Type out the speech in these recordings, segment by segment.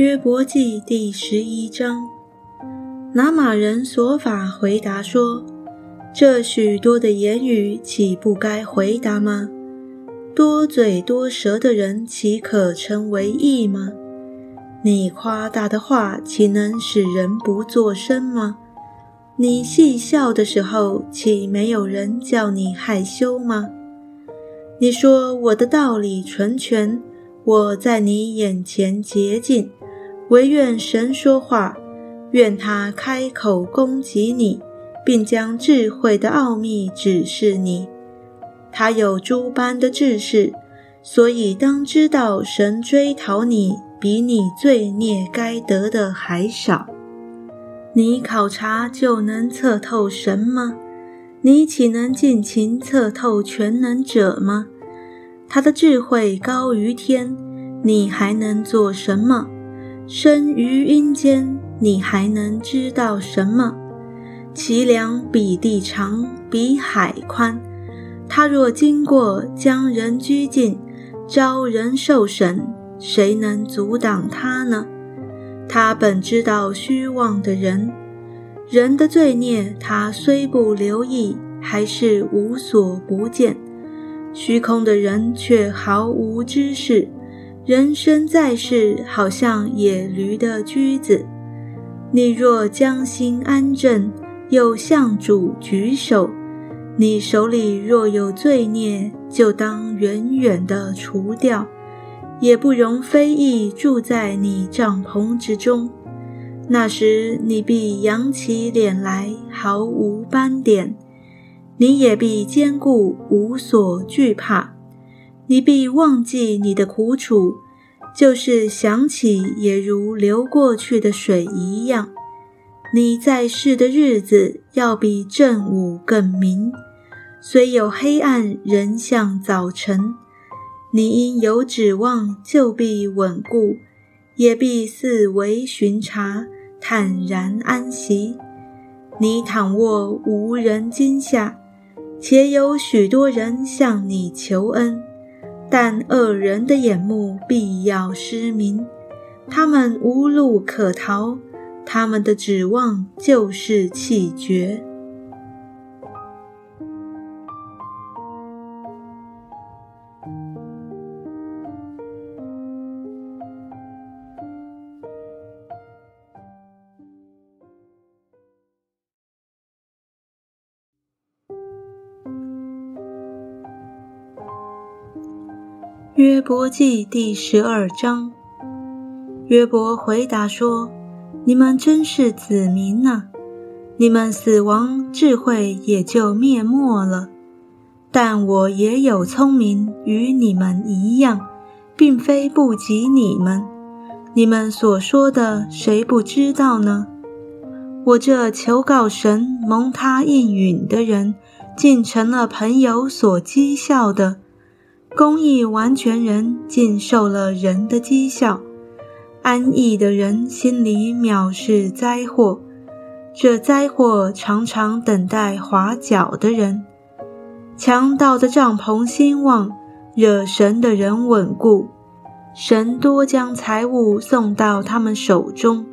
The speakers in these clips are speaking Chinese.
约伯记第十一章，拿马人所法回答说：“这许多的言语，岂不该回答吗？多嘴多舌的人，岂可称为义吗？你夸大的话，岂能使人不作声吗？你戏笑的时候，岂没有人叫你害羞吗？你说我的道理纯全，我在你眼前洁净。”唯愿神说话，愿他开口攻击你，并将智慧的奥秘指示你。他有诸般的智识，所以当知道神追讨你，比你罪孽该得的还少。你考察就能测透神吗？你岂能尽情测透全能者吗？他的智慧高于天，你还能做什么？生于阴间，你还能知道什么？其量比地长，比海宽。他若经过，将人拘禁，招人受审，谁能阻挡他呢？他本知道虚妄的人，人的罪孽，他虽不留意，还是无所不见。虚空的人却毫无知识。人生在世，好像野驴的驹子。你若将心安正，又向主举手，你手里若有罪孽，就当远远的除掉，也不容非议住在你帐篷之中。那时你必扬起脸来，毫无斑点；你也必坚固，无所惧怕。你必忘记你的苦楚，就是想起也如流过去的水一样。你在世的日子要比正午更明，虽有黑暗，仍像早晨。你因有指望，就必稳固，也必四围巡查，坦然安息。你躺卧无人惊吓，且有许多人向你求恩。但恶人的眼目必要失明，他们无路可逃，他们的指望就是气绝。约伯记第十二章，约伯回答说：“你们真是子民呐！你们死亡，智慧也就灭没了。但我也有聪明，与你们一样，并非不及你们。你们所说的，谁不知道呢？我这求告神、蒙他应允的人，竟成了朋友所讥笑的。”公义完全人尽受了人的讥笑，安逸的人心里藐视灾祸，这灾祸常常等待滑脚的人。强盗的帐篷兴旺，惹神的人稳固，神多将财物送到他们手中。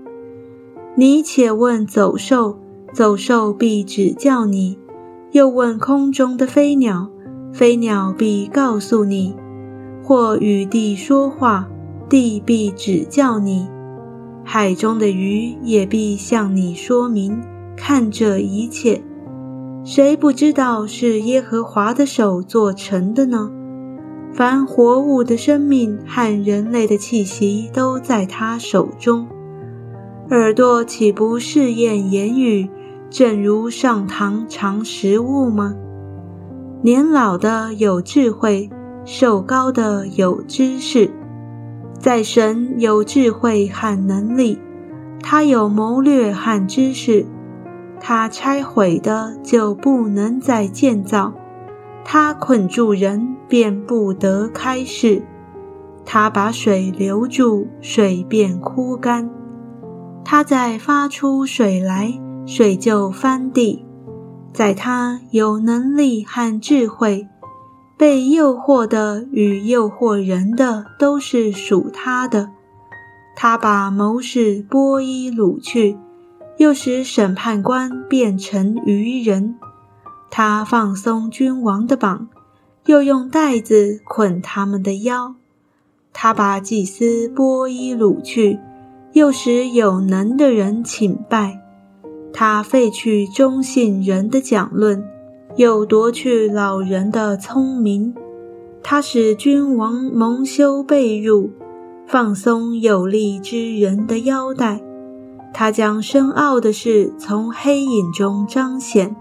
你且问走兽，走兽必指教你；又问空中的飞鸟。飞鸟必告诉你，或与地说话，地必指教你；海中的鱼也必向你说明。看这一切，谁不知道是耶和华的手做成的呢？凡活物的生命和人类的气息都在他手中。耳朵岂不试验言语，正如上堂尝食物吗？年老的有智慧，寿高的有知识，在神有智慧和能力，他有谋略和知识，他拆毁的就不能再建造，他捆住人便不得开释，他把水留住，水便枯干，他再发出水来，水就翻地。在他有能力和智慧，被诱惑的与诱惑人的都是属他的。他把谋士波伊掳去，又使审判官变成愚人。他放松君王的绑，又用带子捆他们的腰。他把祭司波伊掳去，又使有能的人请拜。他废去忠信人的讲论，又夺去老人的聪明。他使君王蒙羞被辱，放松有力之人的腰带。他将深奥的事从黑影中彰显，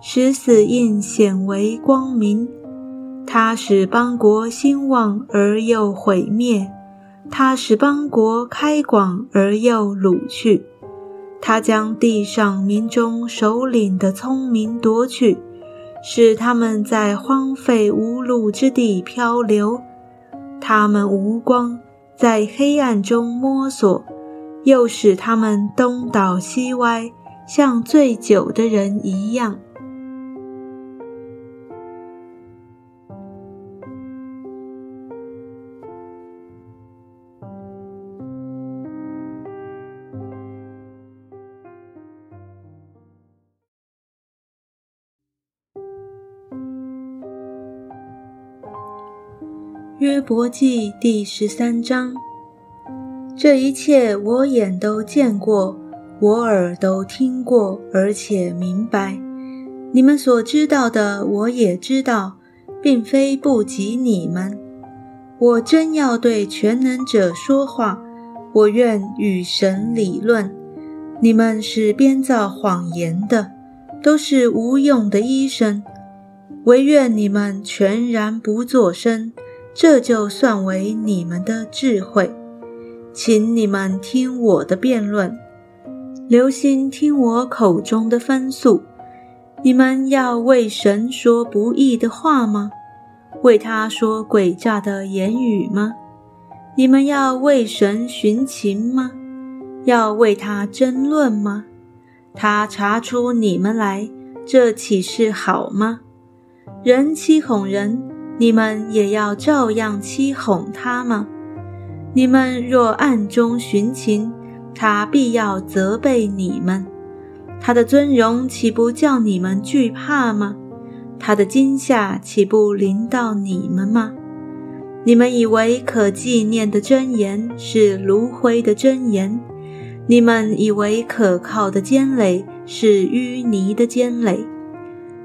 使死印显为光明。他使邦国兴旺而又毁灭，他使邦国开广而又掳去。他将地上民中首领的聪明夺去。使他们在荒废无路之地漂流，他们无光，在黑暗中摸索，又使他们东倒西歪，像醉酒的人一样。约伯记第十三章，这一切我眼都见过，我耳都听过，而且明白。你们所知道的，我也知道，并非不及你们。我真要对全能者说话，我愿与神理论。你们是编造谎言的，都是无用的医生。唯愿你们全然不作声。这就算为你们的智慧，请你们听我的辩论，留心听我口中的分诉。你们要为神说不义的话吗？为他说诡诈的言语吗？你们要为神寻情吗？要为他争论吗？他查出你们来，这岂是好吗？人欺哄人。你们也要照样欺哄他吗？你们若暗中寻情，他必要责备你们。他的尊荣岂不叫你们惧怕吗？他的惊吓岂不临到你们吗？你们以为可纪念的真言是炉灰的真言，你们以为可靠的坚垒是淤泥的坚垒。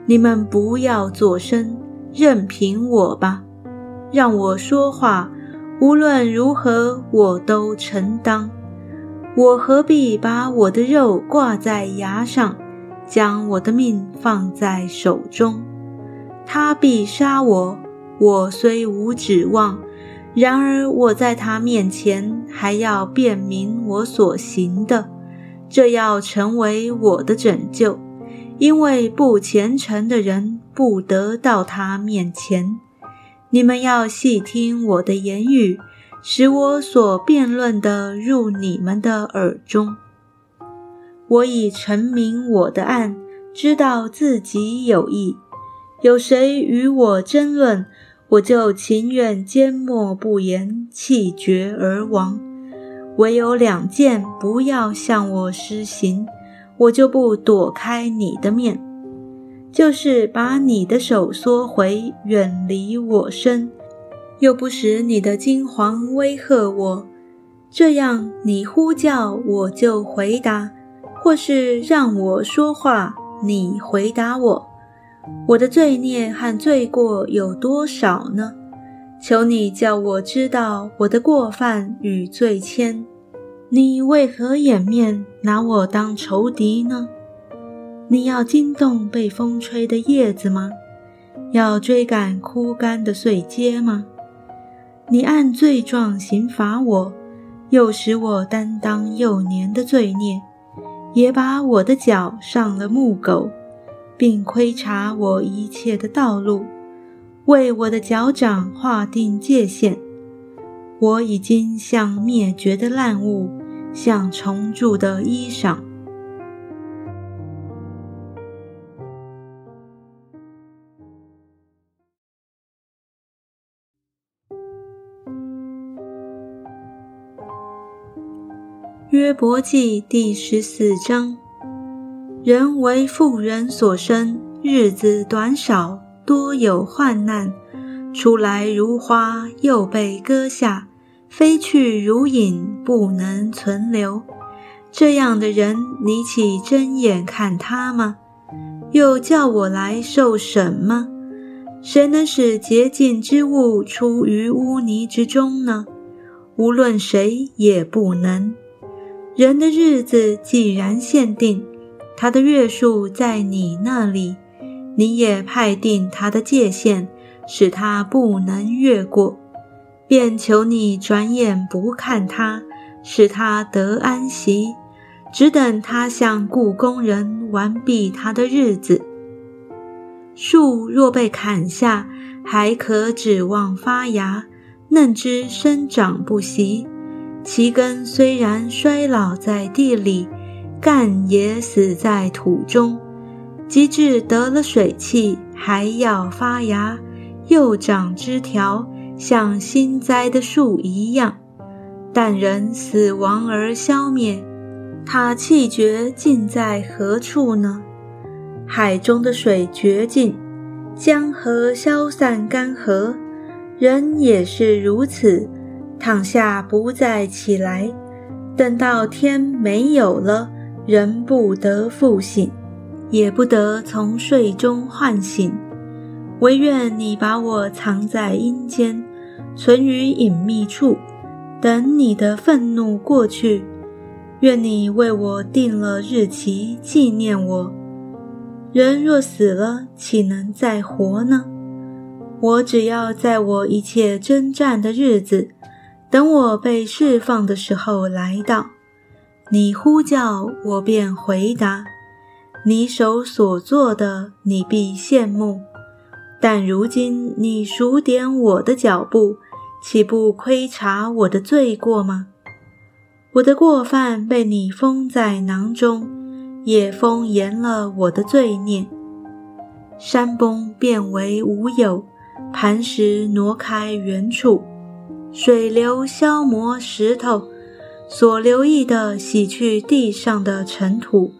你们不要作声。任凭我吧，让我说话，无论如何我都承当。我何必把我的肉挂在牙上，将我的命放在手中？他必杀我，我虽无指望，然而我在他面前还要辨明我所行的，这要成为我的拯救，因为不虔诚的人。不得到他面前，你们要细听我的言语，使我所辩论的入你们的耳中。我已陈明我的案，知道自己有意。有谁与我争论，我就情愿缄默不言，气绝而亡。唯有两件不要向我施行，我就不躲开你的面。就是把你的手缩回，远离我身，又不使你的金黄威吓我，这样你呼叫我就回答，或是让我说话，你回答我。我的罪孽和罪过有多少呢？求你叫我知道我的过犯与罪愆。你为何掩面拿我当仇敌呢？你要惊动被风吹的叶子吗？要追赶枯干的碎阶吗？你按罪状刑罚我，又使我担当幼年的罪孽，也把我的脚上了木狗，并窥察我一切的道路，为我的脚掌划定界限。我已经像灭绝的烂物，像重铸的衣裳。约伯记第十四章：人为妇人所生，日子短少，多有患难。出来如花，又被割下；飞去如影，不能存留。这样的人，你岂睁眼看他吗？又叫我来受审吗？谁能使洁净之物出于污泥之中呢？无论谁也不能。人的日子既然限定，他的月数在你那里，你也派定他的界限，使他不能越过。便求你转眼不看他，使他得安息，只等他向故宫人完毕他的日子。树若被砍下，还可指望发芽，嫩枝生长不息。其根虽然衰老在地里，干也死在土中。及至得了水气，还要发芽，又长枝条，像新栽的树一样。但人死亡而消灭，他气绝尽在何处呢？海中的水绝尽，江河消散干涸，人也是如此。躺下不再起来，等到天没有了，人不得复醒，也不得从睡中唤醒。唯愿你把我藏在阴间，存于隐秘处，等你的愤怒过去。愿你为我定了日期，纪念我。人若死了，岂能再活呢？我只要在我一切征战的日子。等我被释放的时候来到，你呼叫我便回答。你手所做的，你必羡慕。但如今你数点我的脚步，岂不窥察我的罪过吗？我的过犯被你封在囊中，也封严了我的罪孽。山崩变为无有，磐石挪开原处。水流消磨石头，所留意的洗去地上的尘土，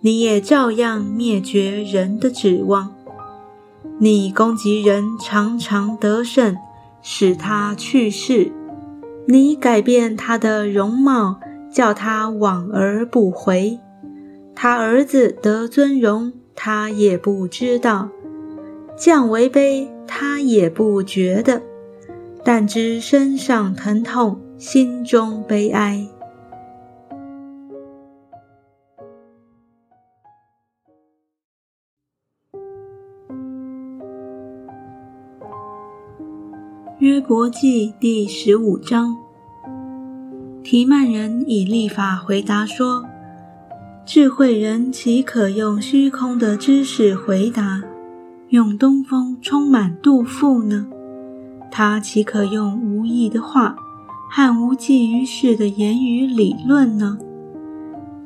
你也照样灭绝人的指望。你攻击人，常常得胜，使他去世；你改变他的容貌，叫他往而不回。他儿子得尊荣，他也不知道；降为卑，他也不觉得。但知身上疼痛，心中悲哀。约伯记第十五章，提曼人以立法回答说：“智慧人岂可用虚空的知识回答，用东风充满肚腹呢？”他岂可用无意的话和无济于事的言语理论呢？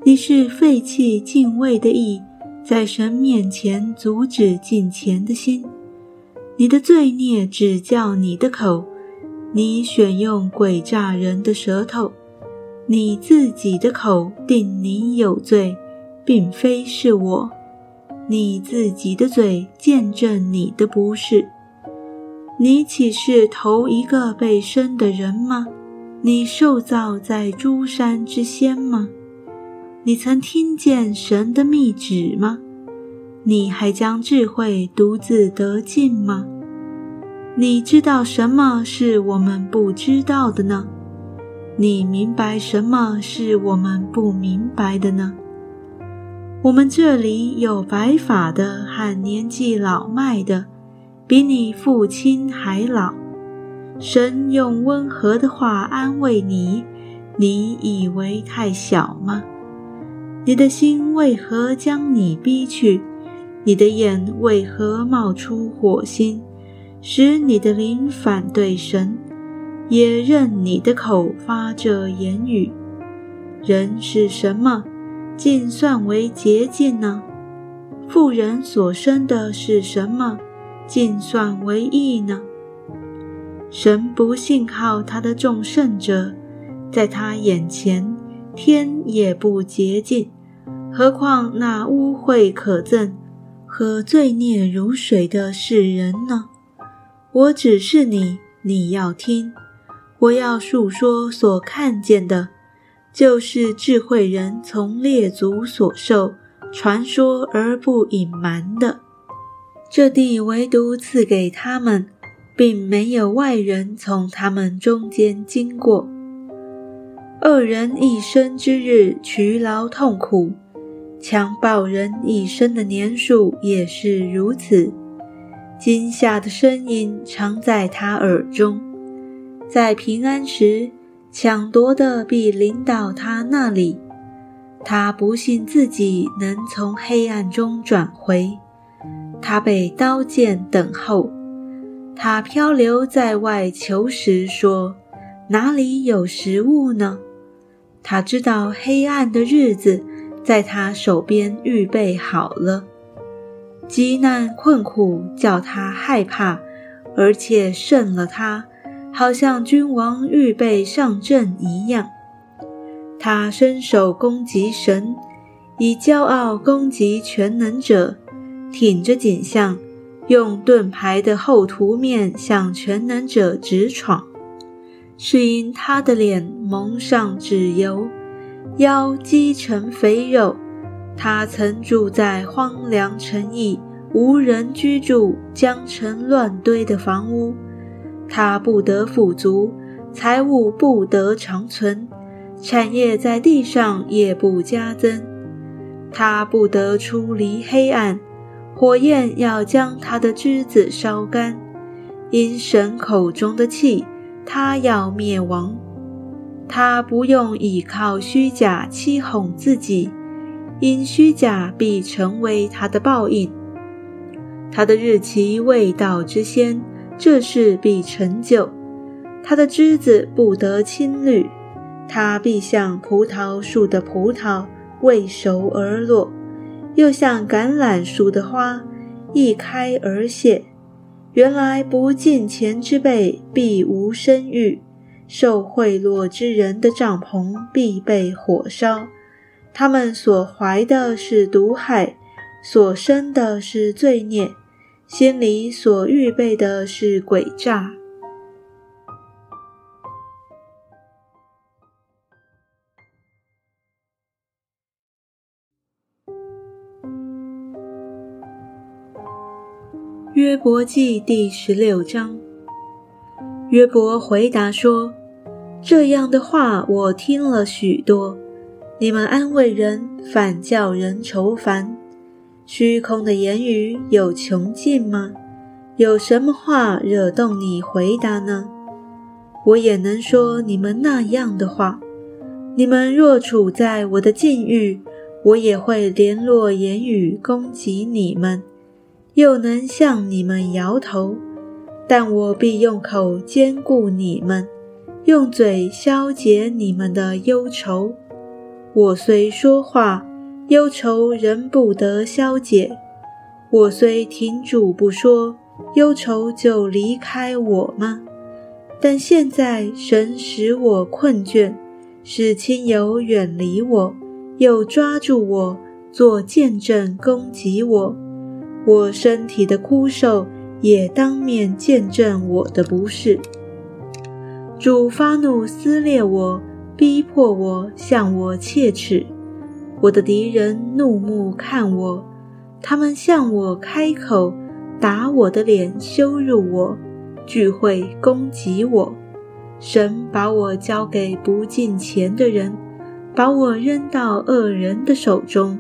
你是废弃敬畏的意，在神面前阻止敬虔的心。你的罪孽只叫你的口，你选用诡诈人的舌头，你自己的口定你有罪，并非是我。你自己的嘴见证你的不是。你岂是头一个被生的人吗？你受造在诸山之先吗？你曾听见神的密旨吗？你还将智慧独自得尽吗？你知道什么是我们不知道的呢？你明白什么是我们不明白的呢？我们这里有白发的和年纪老迈的。比你父亲还老，神用温和的话安慰你，你以为太小吗？你的心为何将你逼去？你的眼为何冒出火星，使你的灵反对神，也任你的口发这言语？人是什么，竟算为洁净呢？妇人所生的是什么？尽算为义呢？神不信靠他的众圣者，在他眼前，天也不洁净，何况那污秽可憎和罪孽如水的世人呢？我指示你，你要听；我要述说所看见的，就是智慧人从列祖所受传说而不隐瞒的。这地唯独赐给他们，并没有外人从他们中间经过。恶人一生之日，劬劳痛苦；强暴人一生的年数也是如此。惊吓的声音常在他耳中，在平安时，抢夺的必临到他那里。他不信自己能从黑暗中转回，他被刀剑等候。他漂流在外求食，说：“哪里有食物呢？”他知道黑暗的日子在他手边预备好了，极难困苦叫他害怕，而且胜了他，好像君王预备上阵一样。他伸手攻击神，以骄傲攻击全能者，挺着颈项，用盾牌的厚涂面向全能者直闯。是因他的脸蒙上脂油，腰积成肥肉。他曾住在荒凉城邑，无人居住、江城乱堆的房屋。他不得富足，财物不得长存，产业在地上也不加增。他不得出离黑暗，火焰要将他的枝子烧干，因神口中的气。他要灭亡，他不用依靠虚假欺哄自己，因虚假必成为他的报应。他的日期未到之先，这事必成就。他的枝子不得青绿，他必像葡萄树的葡萄未熟而落，又像橄榄树的花一开而谢。原来不敬钱之辈必无声誉，受贿赂之人的帐篷必被火烧。他们所怀的是毒害，所生的是罪孽，心里所预备的是诡诈。约伯记第十六章。约伯回答说：“这样的话我听了许多。你们安慰人，反叫人愁烦。虚空的言语有穷尽吗？有什么话惹动你回答呢？我也能说你们那样的话。你们若处在我的境遇，我也会联络言语攻击你们。”又能向你们摇头，但我必用口兼顾你们，用嘴消解你们的忧愁。我虽说话，忧愁仍不得消解；我虽停住不说，忧愁就离开我吗？但现在神使我困倦，使亲友远离我，又抓住我做见证攻击我。我身体的枯瘦也当面见证我的不是。主发怒撕裂我，逼迫我，向我切齿。我的敌人怒目看我，他们向我开口，打我的脸，羞辱我，聚会攻击我。神把我交给不敬虔的人，把我扔到恶人的手中。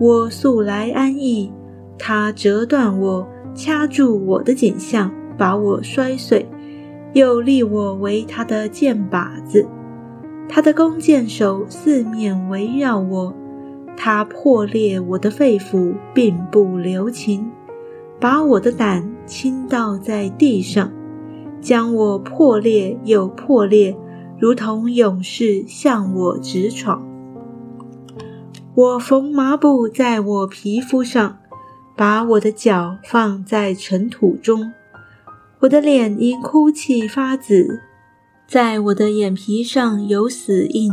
我素来安逸。他折断我，掐住我的颈项，把我摔碎，又立我为他的箭靶子。他的弓箭手四面围绕我，他破裂我的肺腑，并不留情，把我的胆倾倒在地上，将我破裂又破裂，如同勇士向我直闯。我缝麻布在我皮肤上。把我的脚放在尘土中，我的脸因哭泣发紫，在我的眼皮上有死印，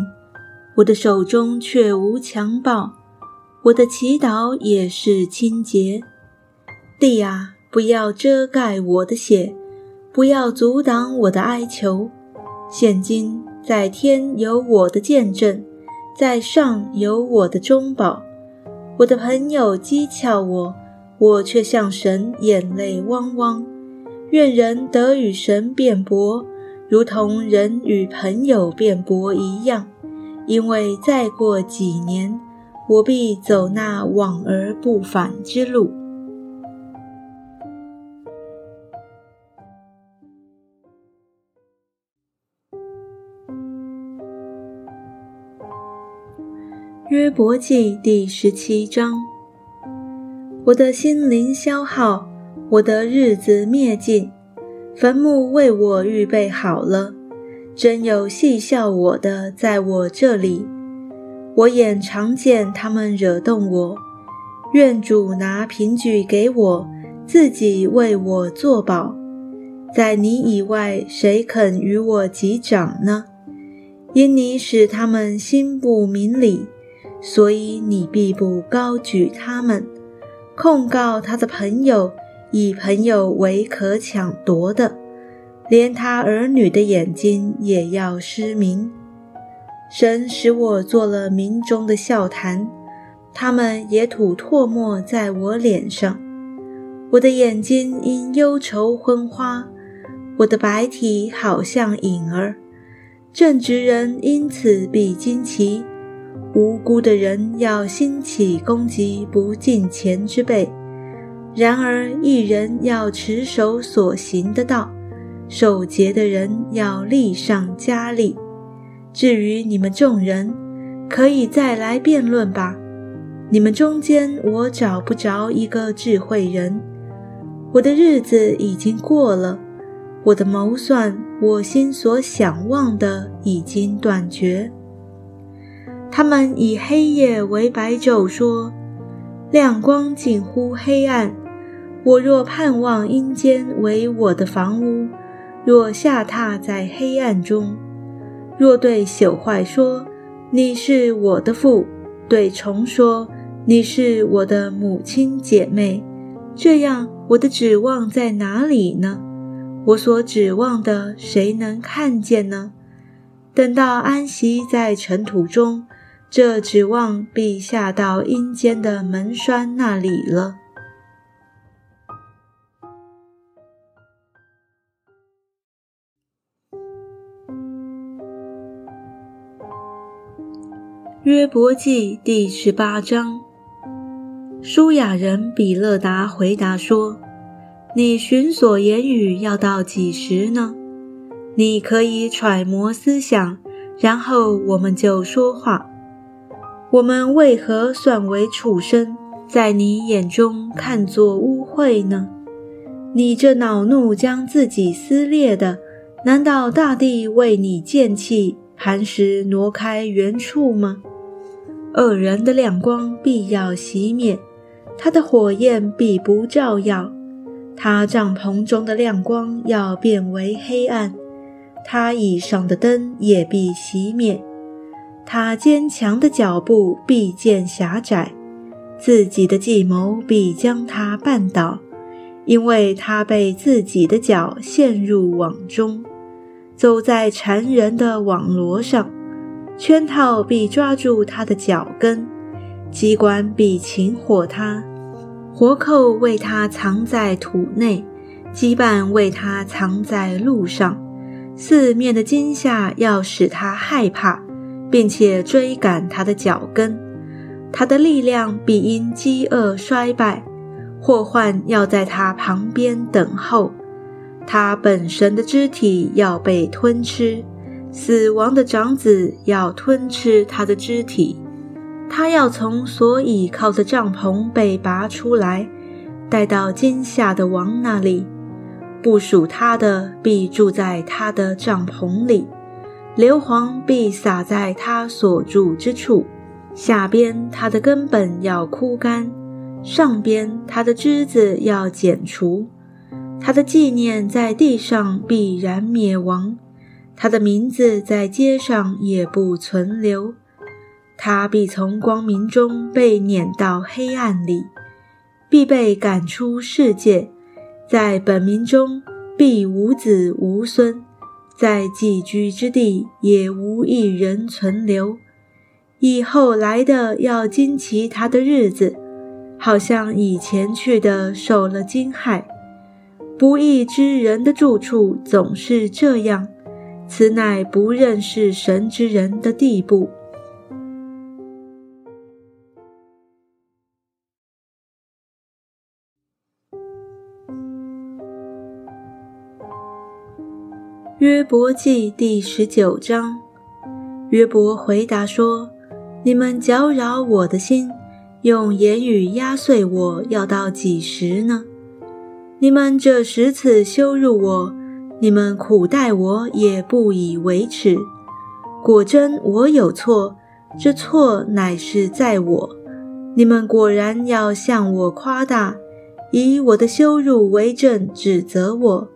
我的手中却无强暴，我的祈祷也是清洁。地啊，不要遮盖我的血，不要阻挡我的哀求。现今在天有我的见证，在上有我的中保。我的朋友讥诮我，我却向神眼泪汪汪。愿人得与神辩驳，如同人与朋友辩驳一样。因为再过几年，我必走那往而不返之路。约伯记第十七章：我的心灵消耗，我的日子灭尽，坟墓为我预备好了。真有戏笑我的，在我这里，我眼常见他们惹动我。愿主拿凭据给我，自己为我作保。在你以外，谁肯与我击掌呢？因你使他们心不明理，所以你必不高举他们，控告他的朋友，以朋友为可抢夺的。连他儿女的眼睛也要失明。神使我做了民中的笑谈，他们也吐唾沫在我脸上。我的眼睛因忧愁昏花，我的白体好像影儿。正直人因此必惊奇，无辜的人要兴起攻击不敬虔之辈。然而一人要持守所行的道。守节的人要力上加力。至于你们众人，可以再来辩论吧。你们中间，我找不着一个智慧人。我的日子已经过了，我的谋算，我心所想望的已经断绝。他们以黑夜为白昼，说亮光近乎黑暗。我若盼望阴间为我的房屋。若下榻在黑暗中，若对朽坏说：“你是我的父”，对虫说：“你是我的母亲姐妹”，这样我的指望在哪里呢？我所指望的，谁能看见呢？等到安息在尘土中，这指望必下到阴间的门栓那里了。约伯记第十八章，舒雅人比勒达回答说：“你寻所言语要到几时呢？你可以揣摩思想，然后我们就说话。我们为何算为畜生，在你眼中看作污秽呢？你这恼怒将自己撕裂的，难道大地为你见气，磐石挪开原处吗？”恶人的亮光必要熄灭，他的火焰必不照耀，他帐篷中的亮光要变为黑暗，他椅上的灯也必熄灭，他坚强的脚步必见狭窄，自己的计谋必将他绊倒，因为他被自己的脚陷入网中，走在缠人的网罗上。圈套必抓住他的脚跟，机关必擒获他，活扣为他藏在土内，羁绊为他藏在路上。四面的惊吓要使他害怕，并且追赶他的脚跟。他的力量必因饥饿衰败，祸患要在他旁边等候。他本身的肢体要被吞吃。死亡的长子要吞吃他的肢体，他要从所倚靠的帐篷被拔出来，带到惊吓的王那里。不属他的必住在他的帐篷里，硫磺必洒在他所住之处。下边他的根本要枯干，上边他的枝子要剪除，他的纪念在地上必然灭亡。他的名字在街上也不存留，他必从光明中被撵到黑暗里，必被赶出世界，在本民中必无子无孙，在寄居之地也无一人存留。以后来的要惊奇他的日子，好像以前去的受了惊骇。不义之人的住处总是这样，此乃不认识神之人的地步。约伯记第十九章，约伯回答说。你们搅扰我的心，用言语压碎我，要到几时呢？你们这十次羞辱我，你们苦待我，也不以为耻。果真我有错，这错乃是在我。你们果然要向我夸大，以我的羞辱为证，指责我，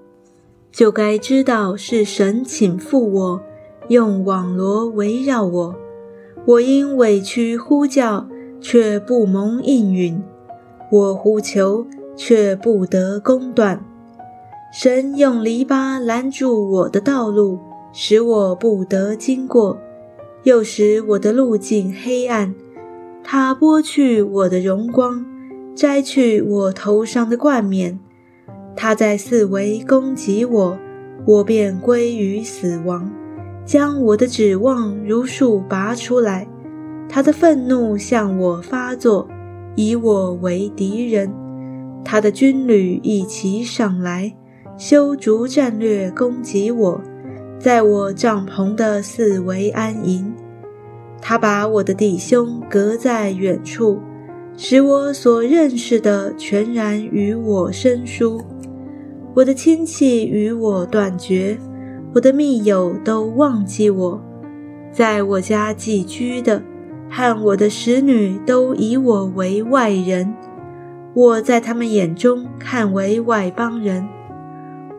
就该知道是神请负我，用网罗围绕我。我因委屈呼叫，却不蒙应允；我呼求，却不得公断。神用篱笆拦住我的道路，使我不得经过，又使我的路径黑暗。他剥去我的荣光，摘去我头上的冠冕。他在四围攻击我，我便归于死亡。将我的指望如数拔出来，他的愤怒向我发作，以我为敌人。他的军旅一齐上来，修筑战略攻击我，在我帐篷的四围安营。他把我的弟兄隔在远处，使我所认识的全然与我生疏，我的亲戚与我断绝。我的密友都忘记我，在我家寄居的和我的使女都以我为外人，我在他们眼中看为外邦人。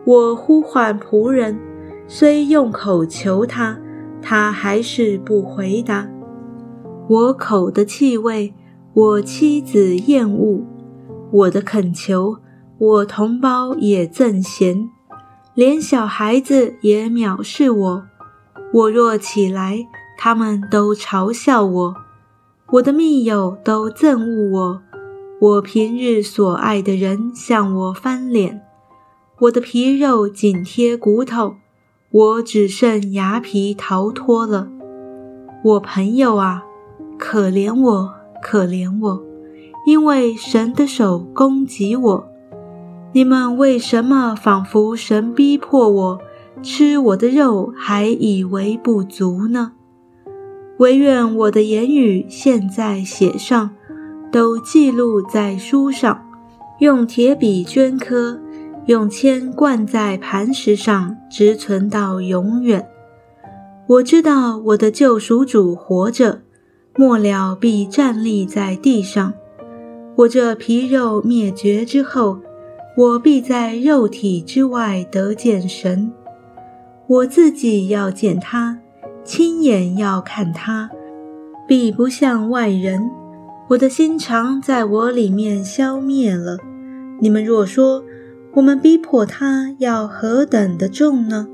我呼唤仆人，虽用口求他，他还是不回答。我口的气味，我妻子厌恶；我的恳求，我同胞也憎嫌。连小孩子也藐视我，我若起来，他们都嘲笑我；我的密友都憎恶我，我平日所爱的人向我翻脸，我的皮肉紧贴骨头，我只剩牙皮逃脱了。我朋友啊，可怜我，可怜我，因为神的手攻击我。你们为什么仿佛神逼迫我吃我的肉，还以为不足呢？唯愿我的言语现在写上，都记录在书上，用铁笔镌刻，用铅灌在磐石上，直存到永远。我知道我的救赎主活着，末了必站立在地上。我这皮肉灭绝之后。我必在肉体之外得见神，我自己要见他，亲眼要看他，必不像外人。我的心肠在我里面消灭了。你们若说我们逼迫他要何等的重呢？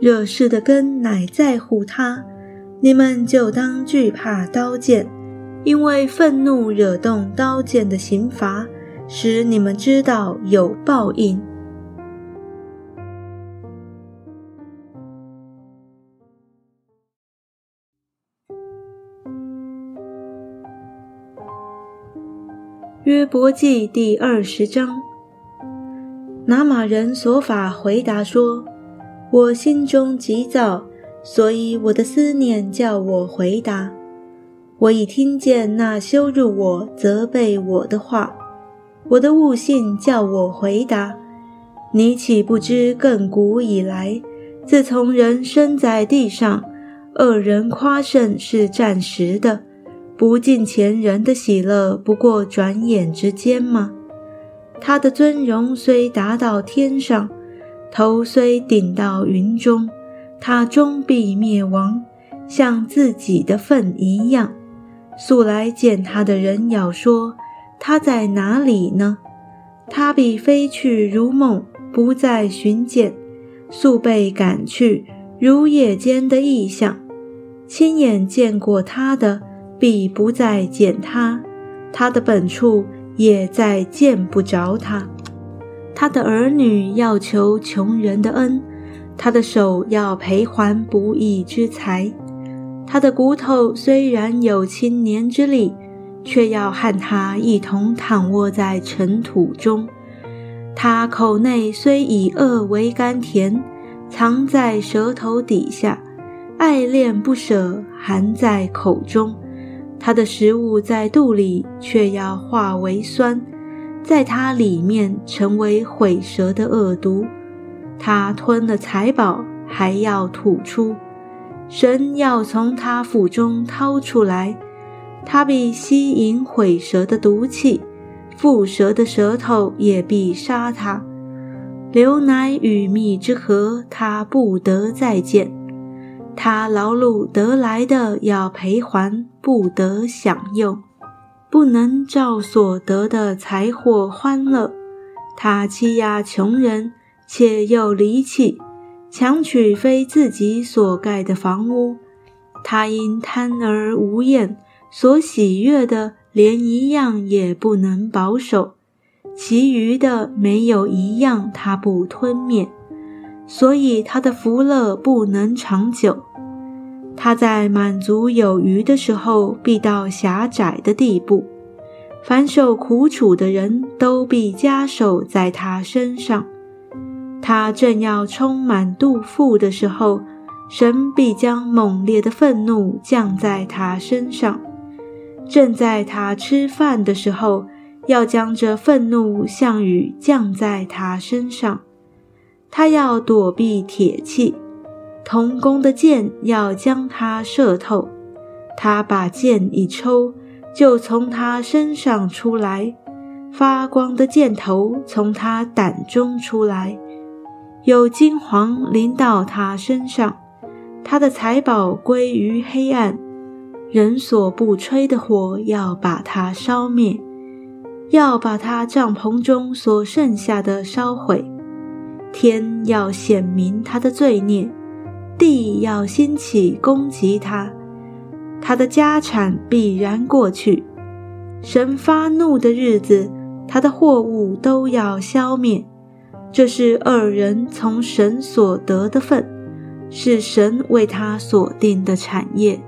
惹事的根乃在乎他，你们就当惧怕刀剑，因为愤怒惹动刀剑的刑罚。使你们知道有报应。约伯记第二十章，拿马人所法回答说：“我心中急躁，所以我的思念叫我回答。我已听见那羞辱我、责备我的话。”我的悟性叫我回答：你岂不知亘古以来，自从人生在地上，恶人夸胜是暂时的，不敬前人的喜乐不过转眼之间吗？他的尊荣虽达到天上，头虽顶到云中，他终必灭亡，像自己的粪一样。素来见他的人要说：“他在哪里呢？”他必飞去如梦，不再寻见；速被赶去，如夜间的异象。亲眼见过他的，必不再见他；他的本处也再见不着他。他的儿女要求穷人的恩，他的手要赔还不义之财。他的骨头虽然有青年之力。却要和他一同躺卧在尘土中。他口内虽以恶为甘甜，藏在舌头底下，爱恋不舍，含在口中。他的食物在肚里，却要化为酸，在他里面成为毁舌的恶毒。他吞了财宝，还要吐出，神要从他腹中掏出来。他必吸引毁蛇的毒气，蝮蛇的舌头也必杀他。流奶与蜜之河，他不得再见。他劳碌得来的要赔还，不得享用，不能照所得的财货欢乐。他欺压穷人，且又离弃，强取非自己所盖的房屋。他因贪而无厌。所喜悦的，连一样也不能保守；其余的，没有一样他不吞灭。所以他的福乐不能长久。他在满足有余的时候，必到狭窄的地步。凡受苦楚的人都必加守在他身上。他正要充满肚腹的时候，神必将猛烈的愤怒降在他身上。正在他吃饭的时候，要将这愤怒像雨降在他身上。他要躲避铁器，铜弓的箭要将他射透。他把箭一抽，就从他身上出来，发光的箭头从他胆中出来，有金黄淋到他身上，他的财宝归于黑暗。人所不吹的火，要把它烧灭，要把他帐篷中所剩下的烧毁。天要显明他的罪孽，地要兴起攻击他，他的家产必然过去。神发怒的日子，他的货物都要消灭。这是二人从神所得的份，是神为他所定的产业。